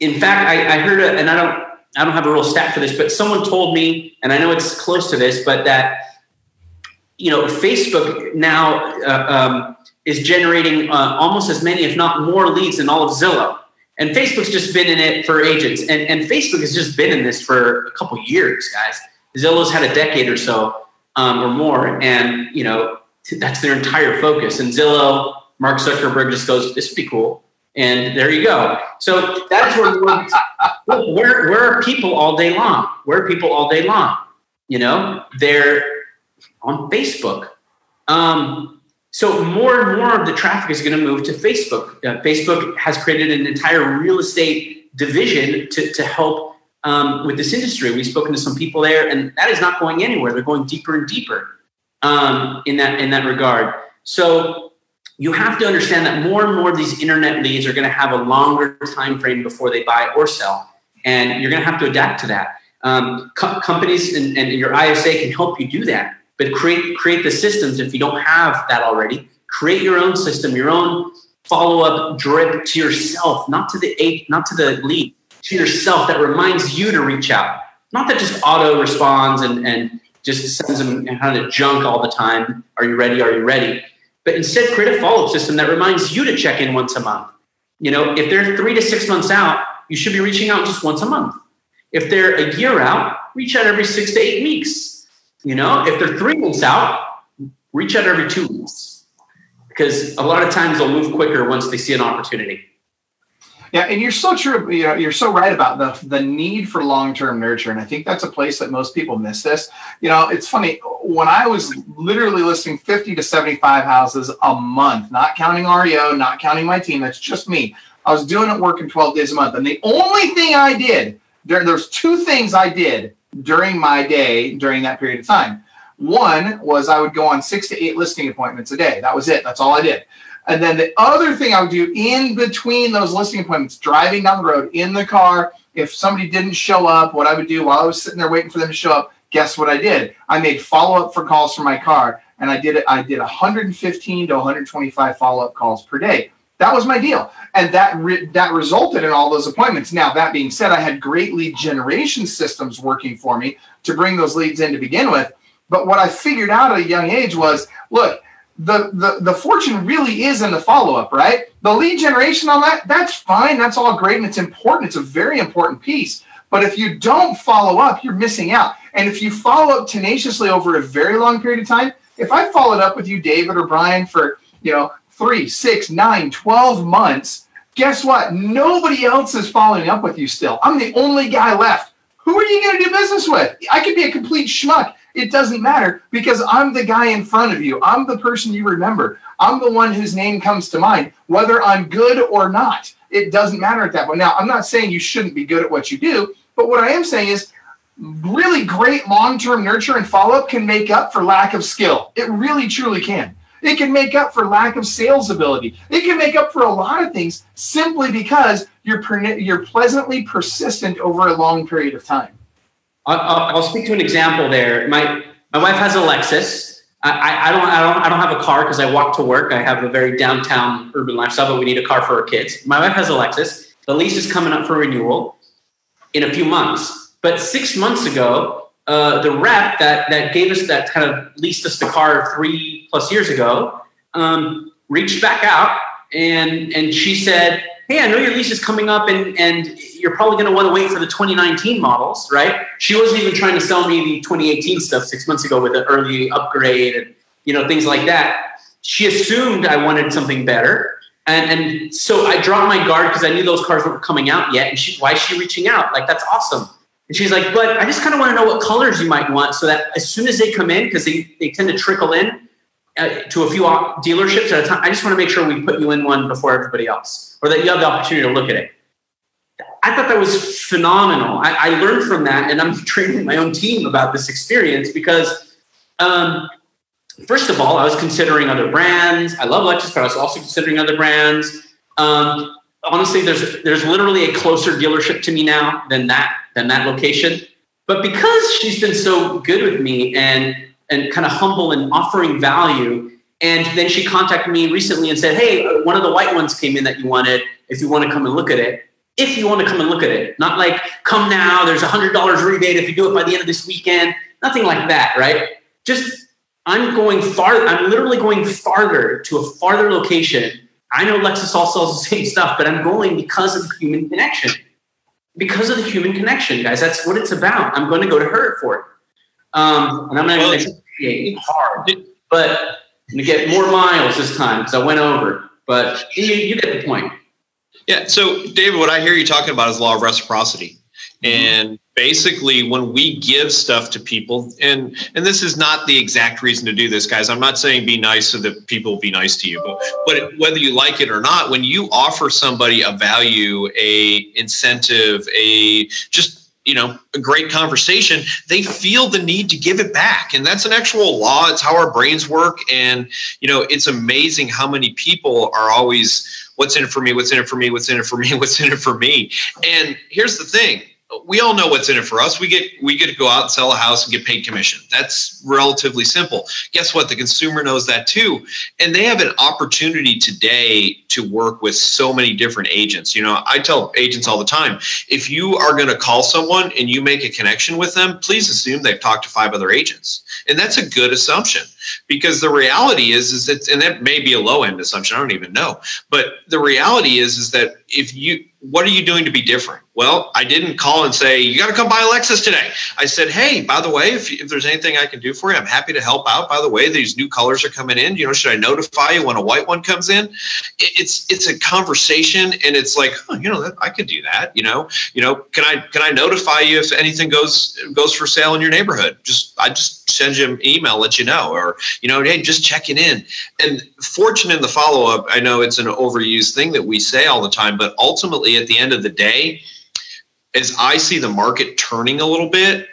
in fact, I, I heard, a, and I don't I don't have a real stat for this, but someone told me, and I know it's close to this, but that you know Facebook now uh, um, is generating uh, almost as many, if not more, leads than all of Zillow. And Facebook's just been in it for agents, and, and Facebook has just been in this for a couple years, guys. Zillow's had a decade or so um, or more, and you know that's their entire focus. And Zillow, Mark Zuckerberg just goes, "This would be cool." And there you go. So that is where we're, we're, we're people all day long. Where are people all day long. You know, they're on Facebook. Um, so more and more of the traffic is going to move to Facebook. Uh, Facebook has created an entire real estate division to, to help um, with this industry. We've spoken to some people there, and that is not going anywhere. They're going deeper and deeper um, in that in that regard. So you have to understand that more and more of these internet leads are going to have a longer time frame before they buy or sell and you're going to have to adapt to that um, co- companies and, and, your isa can help you do that but create create the systems if you don't have that already create your own system your own follow-up drip to yourself not to the eight, not to the lead to yourself that reminds you to reach out not that just auto responds and, and just sends them kind of junk all the time are you ready are you ready but instead create a follow-up system that reminds you to check in once a month. You know, if they're three to six months out, you should be reaching out just once a month. If they're a year out, reach out every six to eight weeks. You know, if they're three weeks out, reach out every two weeks. Because a lot of times they'll move quicker once they see an opportunity. Yeah, and you're so true. You know, you're so right about the the need for long term nurture, and I think that's a place that most people miss this. You know, it's funny when I was literally listing 50 to 75 houses a month, not counting REO, not counting my team. That's just me. I was doing it working 12 days a month, and the only thing I did there, there's two things I did during my day during that period of time. One was I would go on six to eight listing appointments a day. That was it. That's all I did. And then the other thing I would do in between those listing appointments, driving down the road in the car, if somebody didn't show up, what I would do while I was sitting there waiting for them to show up, guess what I did? I made follow up for calls from my car, and I did it. I did 115 to 125 follow up calls per day. That was my deal, and that re- that resulted in all those appointments. Now that being said, I had great lead generation systems working for me to bring those leads in to begin with. But what I figured out at a young age was, look, the, the, the fortune really is in the follow-up, right? The lead generation on that, that's fine. That's all great. And it's important. It's a very important piece. But if you don't follow up, you're missing out. And if you follow up tenaciously over a very long period of time, if I followed up with you, David or Brian, for you know three, six, nine, 12 months, guess what? Nobody else is following up with you still. I'm the only guy left. Who are you going to do business with? I could be a complete schmuck. It doesn't matter because I'm the guy in front of you. I'm the person you remember. I'm the one whose name comes to mind, whether I'm good or not. It doesn't matter at that point. Now, I'm not saying you shouldn't be good at what you do, but what I am saying is really great long term nurture and follow up can make up for lack of skill. It really, truly can. It can make up for lack of sales ability. It can make up for a lot of things simply because you're, you're pleasantly persistent over a long period of time. I'll, I'll speak to an example there. My my wife has a Lexus. I, I don't I don't I don't have a car because I walk to work. I have a very downtown urban lifestyle, but we need a car for our kids. My wife has a Lexus. The lease is coming up for renewal in a few months. But six months ago, uh, the rep that that gave us that kind of leased us the car three plus years ago um, reached back out and and she said, "Hey, I know your lease is coming up, and and you're probably going to want to wait for the 2019 models, right? She wasn't even trying to sell me the 2018 stuff six months ago with an early upgrade and you know things like that. She assumed I wanted something better, and and so I dropped my guard because I knew those cars weren't coming out yet. And she, why is she reaching out? Like that's awesome. And she's like, but I just kind of want to know what colors you might want, so that as soon as they come in, because they they tend to trickle in uh, to a few dealerships at a time. I just want to make sure we put you in one before everybody else, or that you have the opportunity to look at it. I thought that was phenomenal. I, I, learned from that, and I'm training my own team about this experience because, um, first of all, I was considering other brands. I love Lexus, but I was also considering other brands. Um, honestly, there's there's literally a closer dealership to me now than that than that location. But because she's been so good with me and and kind of humble and offering value, and then she contacted me recently and said, "Hey, uh, one of the white ones came in that you wanted. If you want to come and look at it." if you want to come and look at it. Not like, come now, there's a $100 rebate if you do it by the end of this weekend. Nothing like that, right? Just, I'm going far, I'm literally going farther to a farther location. I know Lexus all sells the same stuff, but I'm going because of the human connection. Because of the human connection, guys. That's what it's about. I'm going to go to her for it. Um, and I'm not going to hard, but I'm going to get more miles this time because I went over. But you, you get the point. Yeah. So, David, what I hear you talking about is law of reciprocity. Mm-hmm. And basically, when we give stuff to people, and and this is not the exact reason to do this, guys. I'm not saying be nice so that people be nice to you, but but whether you like it or not, when you offer somebody a value, a incentive, a just you know a great conversation they feel the need to give it back and that's an actual law it's how our brains work and you know it's amazing how many people are always what's in it for me, what's in it for me, what's in it for me, what's in it for me. And here's the thing we all know what's in it for us. We get we get to go out and sell a house and get paid commission. That's relatively simple. Guess what? The consumer knows that too, and they have an opportunity today to work with so many different agents. You know, I tell agents all the time, if you are going to call someone and you make a connection with them, please assume they've talked to five other agents, and that's a good assumption because the reality is is that and that may be a low end assumption i don't even know but the reality is is that if you what are you doing to be different? Well i didn't call and say you got to come buy a Lexus today. I said hey by the way if, if there's anything i can do for you i'm happy to help out. By the way these new colors are coming in. You know should i notify you when a white one comes in? It's it's a conversation and it's like oh, you know i could do that you know? You know can i can i notify you if anything goes goes for sale in your neighborhood? Just i just send you an email let you know or you know hey just checking in. And fortune in the follow-up i know it's an overused thing that we say all the time but ultimately at the end of the day as i see the market turning a little bit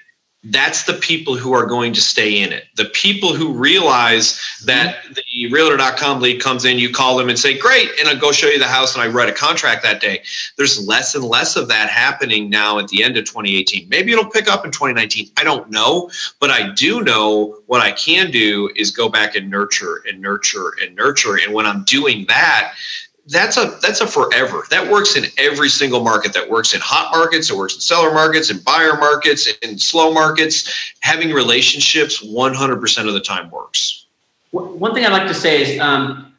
that's the people who are going to stay in it. The people who realize that mm-hmm. the realtor.com lead comes in, you call them and say, Great, and I'll go show you the house and I write a contract that day. There's less and less of that happening now at the end of 2018. Maybe it'll pick up in 2019. I don't know. But I do know what I can do is go back and nurture and nurture and nurture. And when I'm doing that, that's a that's a forever. That works in every single market. That works in hot markets. It works in seller markets, in buyer markets, in slow markets. Having relationships 100% of the time works. One thing I'd like to say is um,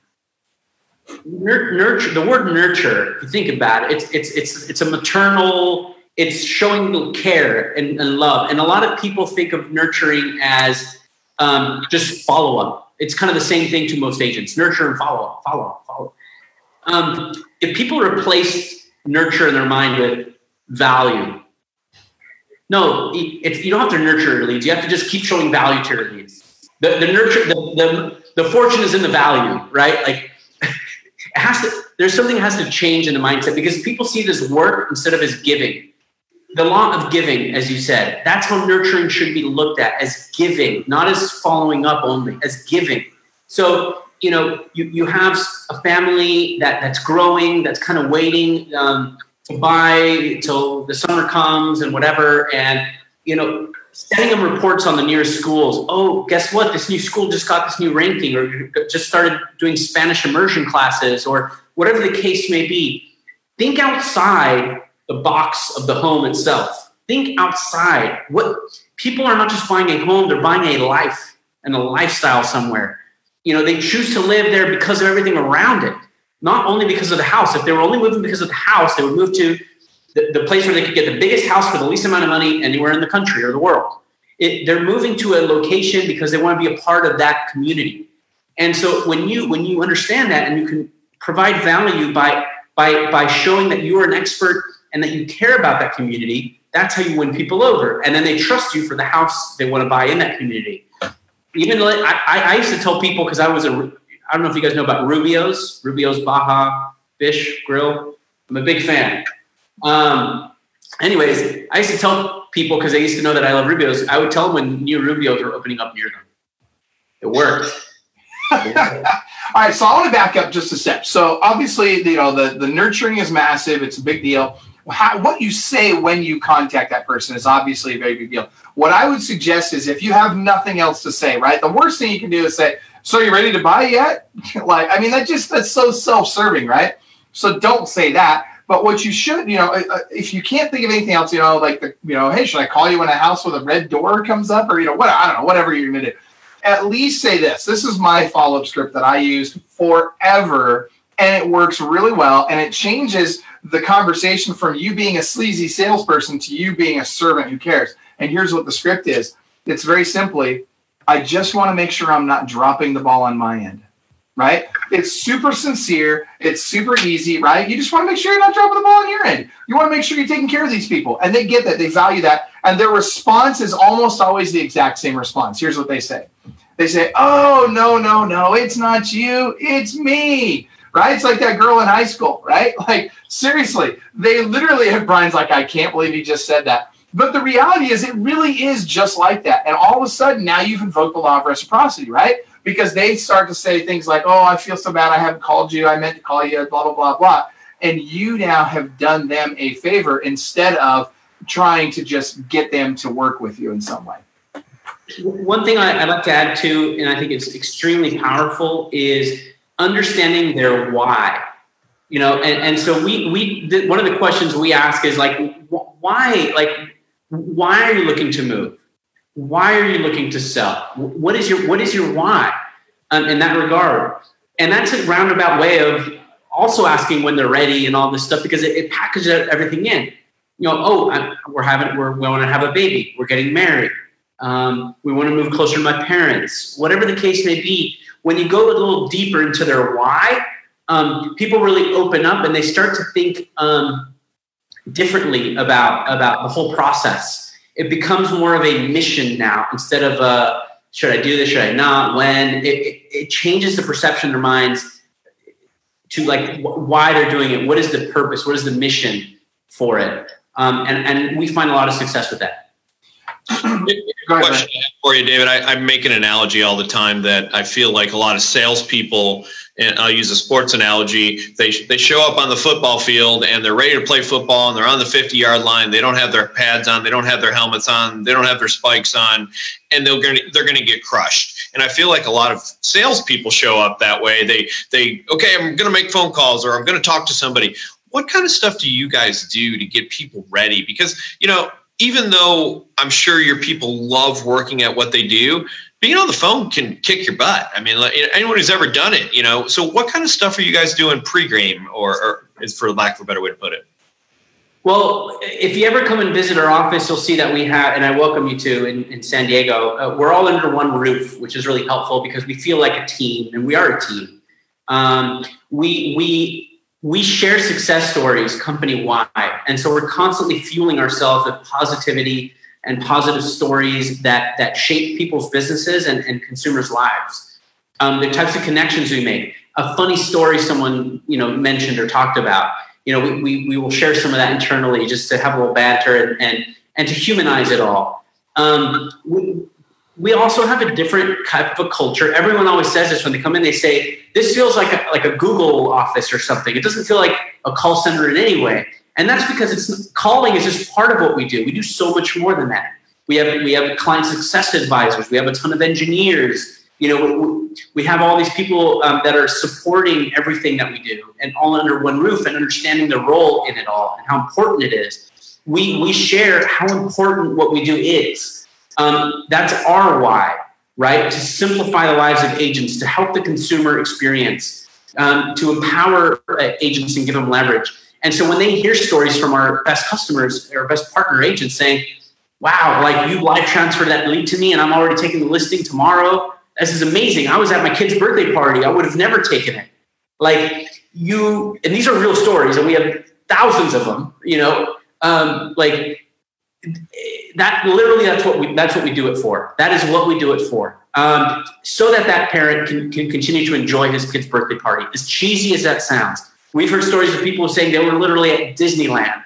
nurture. The word nurture. If you think about it, it's it's it's it's a maternal. It's showing care and, and love. And a lot of people think of nurturing as um, just follow up. It's kind of the same thing to most agents: nurture and follow up, follow up, follow up um, if people replace nurture in their mind with value, no, you don't have to nurture your leads. You have to just keep showing value to your leads. The, the nurture, the, the, the fortune is in the value, right? Like it has to, there's something has to change in the mindset because people see this work instead of as giving. The law of giving, as you said, that's how nurturing should be looked at as giving, not as following up only, as giving. So you know, you, you have a family that, that's growing, that's kind of waiting um, to buy till the summer comes and whatever. And, you know, sending them reports on the nearest schools. Oh, guess what? This new school just got this new ranking or just started doing Spanish immersion classes or whatever the case may be. Think outside the box of the home itself. Think outside. What people are not just buying a home, they're buying a life and a lifestyle somewhere you know, they choose to live there because of everything around it, not only because of the house. If they were only moving because of the house, they would move to the, the place where they could get the biggest house for the least amount of money anywhere in the country or the world. It, they're moving to a location because they want to be a part of that community. And so when you when you understand that and you can provide value by by by showing that you are an expert and that you care about that community, that's how you win people over. And then they trust you for the house they want to buy in that community even I, I used to tell people because I was a I don't know if you guys know about Rubio's Rubio's Baja Fish Grill. I'm a big fan. Um, anyways, I used to tell people because they used to know that I love Rubio's. I would tell them when new Rubio's were opening up near them. It worked. All right, so I want to back up just a step. So obviously, you know, the the nurturing is massive. It's a big deal how, what you say when you contact that person is obviously a very big deal. What I would suggest is if you have nothing else to say, right? The worst thing you can do is say, "So you ready to buy yet?" like, I mean, that just that's so self-serving, right? So don't say that. But what you should, you know, uh, uh, if you can't think of anything else, you know, like the, you know, hey, should I call you when a house with a red door comes up, or you know, what I don't know, whatever you're gonna do. At least say this. This is my follow-up script that I used forever, and it works really well, and it changes the conversation from you being a sleazy salesperson to you being a servant who cares. And here's what the script is it's very simply, I just want to make sure I'm not dropping the ball on my end. Right? It's super sincere. It's super easy, right? You just want to make sure you're not dropping the ball on your end. You want to make sure you're taking care of these people. And they get that. They value that. And their response is almost always the exact same response. Here's what they say they say, Oh, no, no, no, it's not you. It's me right? It's like that girl in high school, right? Like, seriously, they literally have Brian's like, I can't believe he just said that. But the reality is, it really is just like that. And all of a sudden, now you've invoked the law of reciprocity, right? Because they start to say things like, oh, I feel so bad I haven't called you. I meant to call you, blah, blah, blah, blah. And you now have done them a favor instead of trying to just get them to work with you in some way. One thing I'd like to add to, and I think it's extremely powerful, is understanding their why you know and, and so we we one of the questions we ask is like why like why are you looking to move why are you looking to sell? What is your what is your why um, in that regard? And that's a roundabout way of also asking when they're ready and all this stuff because it, it packages everything in. You know, oh, I'm, we're having we're, we want to have a baby. We're getting married. Um, we want to move closer to my parents. Whatever the case may be, when you go a little deeper into their why, um, people really open up and they start to think um, differently about about the whole process. It becomes more of a mission now instead of a should I do this? Should I not? When it, it, it changes the perception in their minds to like why they're doing it. What is the purpose? What is the mission for it? Um, and and we find a lot of success with that. Question for you, David. I, I, make an analogy all the time that I feel like a lot of salespeople, and I'll use a sports analogy, they, they show up on the football field and they're ready to play football and they're on the 50 yard line. They don't have their pads on, they don't have their helmets on, they don't have their spikes on, and they're going to, they're going to get crushed. And I feel like a lot of salespeople show up that way. They, they, okay, I'm going to make phone calls or I'm going to talk to somebody. What kind of stuff do you guys do to get people ready? Because, you know, even though I'm sure your people love working at what they do, being on the phone can kick your butt. I mean, anyone who's ever done it, you know. So, what kind of stuff are you guys doing pre-game, or, or is for lack of a better way to put it? Well, if you ever come and visit our office, you'll see that we have, and I welcome you to in, in San Diego. Uh, we're all under one roof, which is really helpful because we feel like a team, and we are a team. Um, we we we share success stories company wide. And so we're constantly fueling ourselves with positivity and positive stories that, that shape people's businesses and, and consumers' lives. Um, the types of connections we make. A funny story someone you know mentioned or talked about. You know, we, we, we will share some of that internally just to have a little banter and, and, and to humanize it all. Um, we, also have a different type of a culture. Everyone always says this when they come in. They say this feels like a, like a Google office or something. It doesn't feel like a call center in any way, and that's because it's calling is just part of what we do. We do so much more than that. We have we have client success advisors. We have a ton of engineers. You know, we, we have all these people um, that are supporting everything that we do, and all under one roof, and understanding the role in it all and how important it is. We we share how important what we do is um, that's our why, right? To simplify the lives of agents, to help the consumer experience, um, to empower uh, agents and give them leverage. And so when they hear stories from our best customers, our best partner agents saying, wow, like you live transferred that lead to me and I'm already taking the listing tomorrow. This is amazing. I was at my kid's birthday party. I would have never taken it. Like you, and these are real stories and we have thousands of them, you know, um, like that literally that's what we that's what we do it for. That is what we do it for. Um, so that that parent can, can continue to enjoy his kid's birthday party as cheesy as that sounds. We've heard stories of people saying they were literally at disneyland.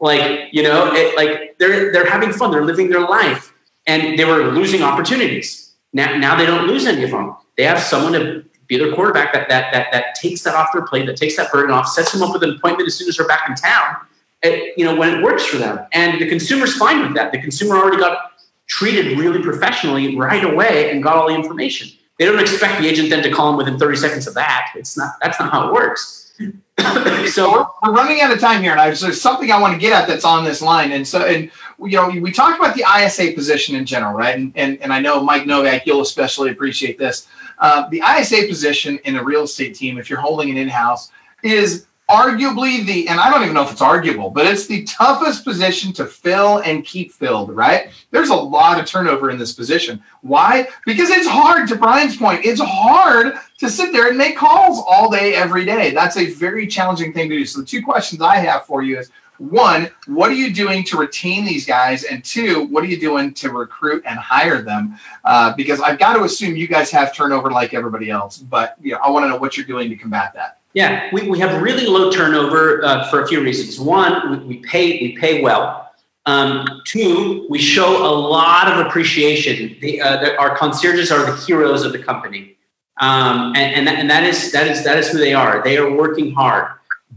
Like you know it, like they're they're having fun they're living their life and they were losing opportunities. Now now they don't lose any of them. They have someone to be their quarterback that that that, that takes that off their plate that takes that burden off sets them up with an appointment as soon as they're back in town it, you know, when it works for them. And the consumer's fine with that. The consumer already got treated really professionally right away and got all the information. They don't expect the agent then to call them within 30 seconds of that. It's not, that's not how it works. so we're, running out of time here, and I, there's something I want to get at that's on this line. And so, and you know, we talked about the ISA position in general, right? And and, and I know Mike Novak, you'll especially appreciate this. Uh, the ISA position in a real estate team, if you're holding it in house, is arguably the, and I don't even know if it's arguable, but it's the toughest position to fill and keep filled, right? There's a lot of turnover in this position. Why? Because it's hard, to Brian's point, it's hard to sit there and make calls all day, every day. That's a very challenging thing to do. So, the two questions I have for you is one, what are you doing to retain these guys? And two, what are you doing to recruit and hire them? Uh, because I've got to assume you guys have turnover like everybody else, but you know, I want to know what you're doing to combat that. Yeah, we, we have really low turnover uh, for a few reasons. One, we, we pay we pay well. Um, two, we show a lot of appreciation. The, uh, the, our concierges are the heroes of the company, um, and and that, and that is that is that is who they are. They are working hard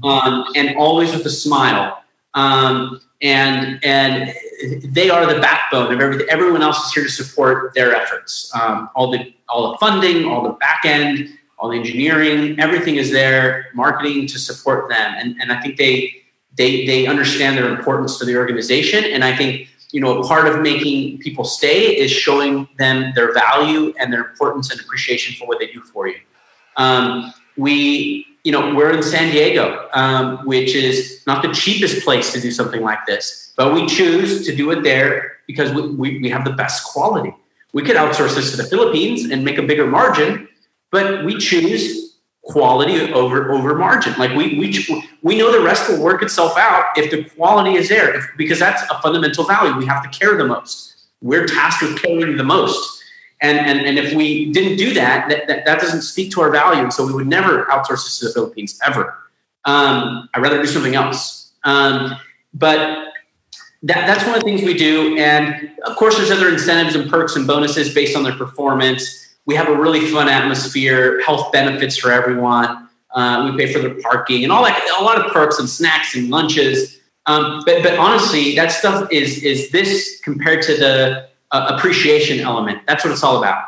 um, and always with a smile. Um, and and they are the backbone of everything. Everyone else is here to support their efforts. Um, all the all the funding, all the back end all the engineering, everything is there, marketing to support them. And, and I think they, they, they understand their importance to the organization. And I think you know, part of making people stay is showing them their value and their importance and appreciation for what they do for you. Um, we, you know, we're in San Diego, um, which is not the cheapest place to do something like this, but we choose to do it there because we, we, we have the best quality. We could outsource this to the Philippines and make a bigger margin, but we choose quality over over margin. Like we we we know the rest will work itself out if the quality is there, if, because that's a fundamental value. We have to care the most. We're tasked with caring the most. And, and, and if we didn't do that, that, that, that doesn't speak to our value. So we would never outsource this to the Philippines ever. Um, I'd rather do something else. Um, but that, that's one of the things we do. And of course, there's other incentives and perks and bonuses based on their performance. We have a really fun atmosphere, health benefits for everyone. Uh, we pay for their parking and all that, a lot of perks and snacks and lunches. Um, but, but honestly, that stuff is, is this compared to the uh, appreciation element. That's what it's all about.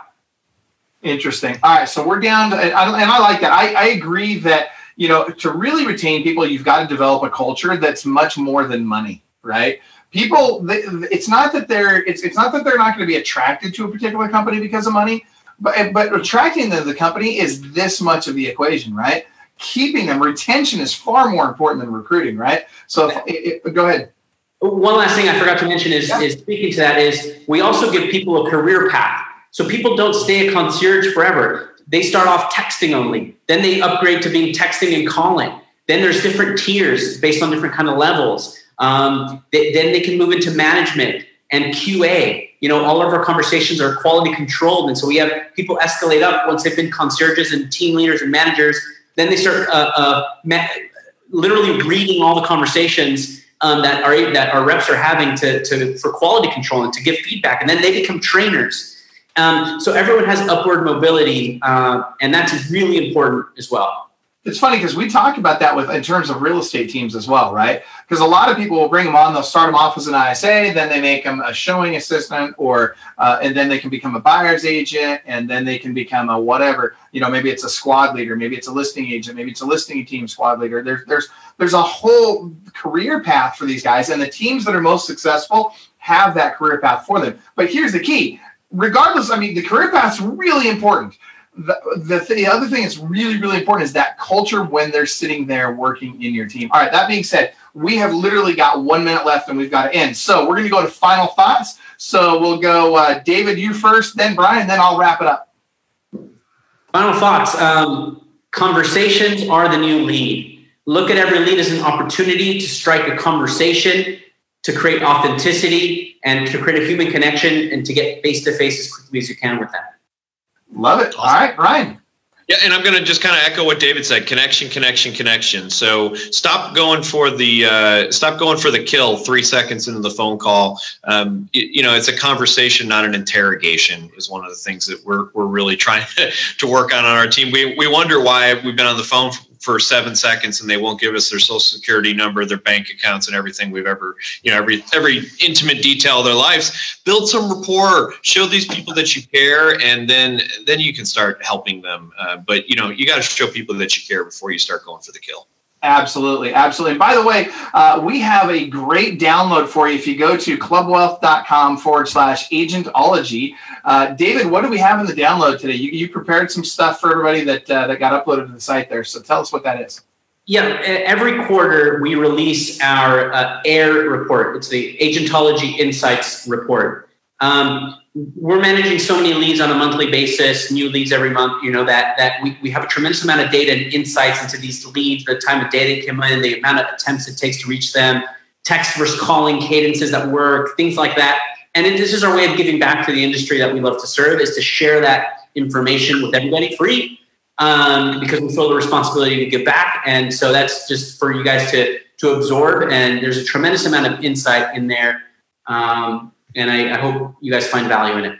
Interesting. All right. So we're down to, and I, like that. I, I agree that, you know, to really retain people, you've got to develop a culture that's much more than money, right? people it's not that they're it's, it's not that they're not going to be attracted to a particular company because of money but eh, but attracting them to the company is this much of the equation right? Keeping them retention is far more important than recruiting right? So if, if, eh, eh, go ahead. One last thing i forgot to mention is, yeah. is speaking to that is we also give people a career path. So people don't stay a concierge forever. They start off texting only. Then they upgrade to being texting and calling. Then there's different tiers based on different kind of levels. Um, they, then they can move into management and QA. You know, all of our conversations are quality controlled, and so we have people escalate up once they've been concierges and team leaders and managers. Then they start uh, uh, ma- literally reading all the conversations um, that our that our reps are having to, to for quality control and to give feedback, and then they become trainers. Um, so everyone has upward mobility, uh, and that's really important as well it's funny because we talk about that with in terms of real estate teams as well, right? Because a lot of people will bring them on, they'll start them off as an ISA, then they make them a showing assistant, or uh, and then they can become a buyer's agent, and then they can become a whatever. You know, maybe it's a squad leader, maybe it's a listing agent, maybe it's a listing team squad leader. There's there's there's a whole career path for these guys, and the teams that are most successful have that career path for them. But here's the key: regardless, I mean, the career path is really important the, the, th- the other thing that's really, really important is that culture when they're sitting there working in your team. All right, that being said, we have literally got one minute left and we've got to end. So we're going to go to final thoughts. So we'll go, uh, David, you first, then Brian, then I'll wrap it up. Final thoughts. Um, conversations are the new lead. Look at every lead as an opportunity to strike a conversation, to create authenticity, and to create a human connection and to get face to face as quickly as you can with them. Love it. All right, Brian. Yeah, and I'm going to just kind of echo what David said: connection, connection, connection. So stop going for the uh, stop going for the kill three seconds into the phone call. Um, you, you, know, it's a conversation, not an interrogation. Is one of the things that we're we're really trying to work on on our team. We we wonder why we've been on the phone for seven seconds and they won't give us their social security number, their bank accounts, and everything we've ever, you know, every every intimate detail of their lives. Build some rapport. Show these people that you care, and then then you can start helping them. Uh, but you know, you got to show people that you care before you start going for the kill. Absolutely, absolutely. And by the way, uh, we have a great download for you if you go to clubwealth.com forward slash agentology. Uh, David, what do we have in the download today? You, you prepared some stuff for everybody that uh, that got uploaded to the site there. So tell us what that is. Yeah, every quarter we release our uh, AIR report. It's the Agentology Insights report. Um, we're managing so many leads on a monthly basis, new leads every month, you know, that that we, we have a tremendous amount of data and insights into these leads, the time of day they come in, the amount of attempts it takes to reach them, text versus calling cadences that work, things like that. And this is our way of giving back to the industry that we love to serve is to share that information with everybody free um, because we feel the responsibility to give back. And so that's just for you guys to, to absorb. And there's a tremendous amount of insight in there. Um, and I, I hope you guys find value in it.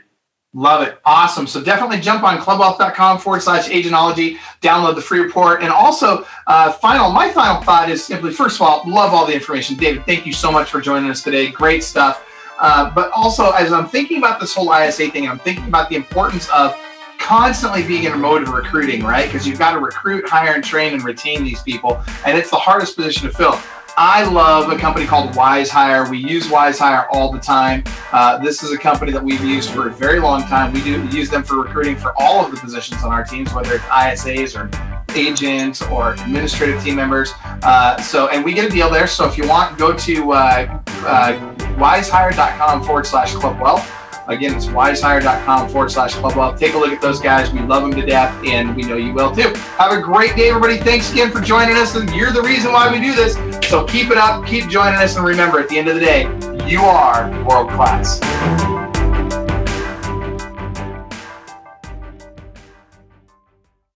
Love it. Awesome. So definitely jump on clubwealth.com forward slash agentology, download the free report. And also, uh, final, my final thought is simply, first of all, love all the information. David, thank you so much for joining us today. Great stuff. Uh, but also, as I'm thinking about this whole ISA thing, I'm thinking about the importance of constantly being in a mode of recruiting, right? Because you've got to recruit, hire, and train and retain these people. And it's the hardest position to fill I love a company called WizeHire. We use WizeHire all the time. Uh, this is a company that we've used for a very long time. We do use them for recruiting for all of the positions on our teams, whether it's ISAs or agents or administrative team members. Uh, so, and we get a deal there. So if you want, go to uh, uh, wizehire.com forward slash club wealth. Again, it's wizehire.com forward slash club wealth. Take a look at those guys. We love them to death, and we know you will too. Have a great day, everybody. Thanks again for joining us. And you're the reason why we do this. So keep it up, keep joining us, and remember, at the end of the day, you are world class.